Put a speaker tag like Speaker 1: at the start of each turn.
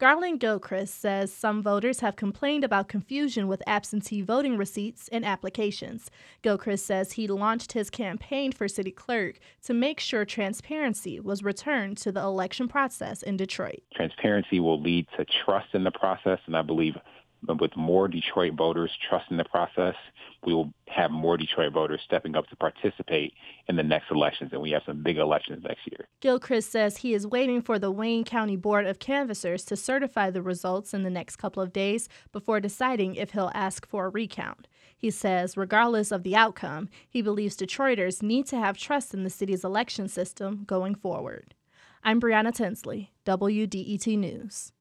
Speaker 1: Garlin Gilchrist says some voters have complained about confusion with absentee voting receipts and applications. Gilchrist says he launched his campaign for city clerk to make sure transparency was returned to the election process in Detroit.
Speaker 2: Transparency will lead to trust in the process, and I believe with more Detroit voters trusting the process, we will have more Detroit voters stepping up to participate in the next elections, and we have some big elections next year.
Speaker 1: Gilchrist says he is waiting for the Wayne County Board of Canvassers to certify the results in the next couple of days before deciding if he'll ask for a recount. He says, regardless of the outcome, he believes Detroiters need to have trust in the city's election system going forward. I'm Brianna Tinsley, WDET News.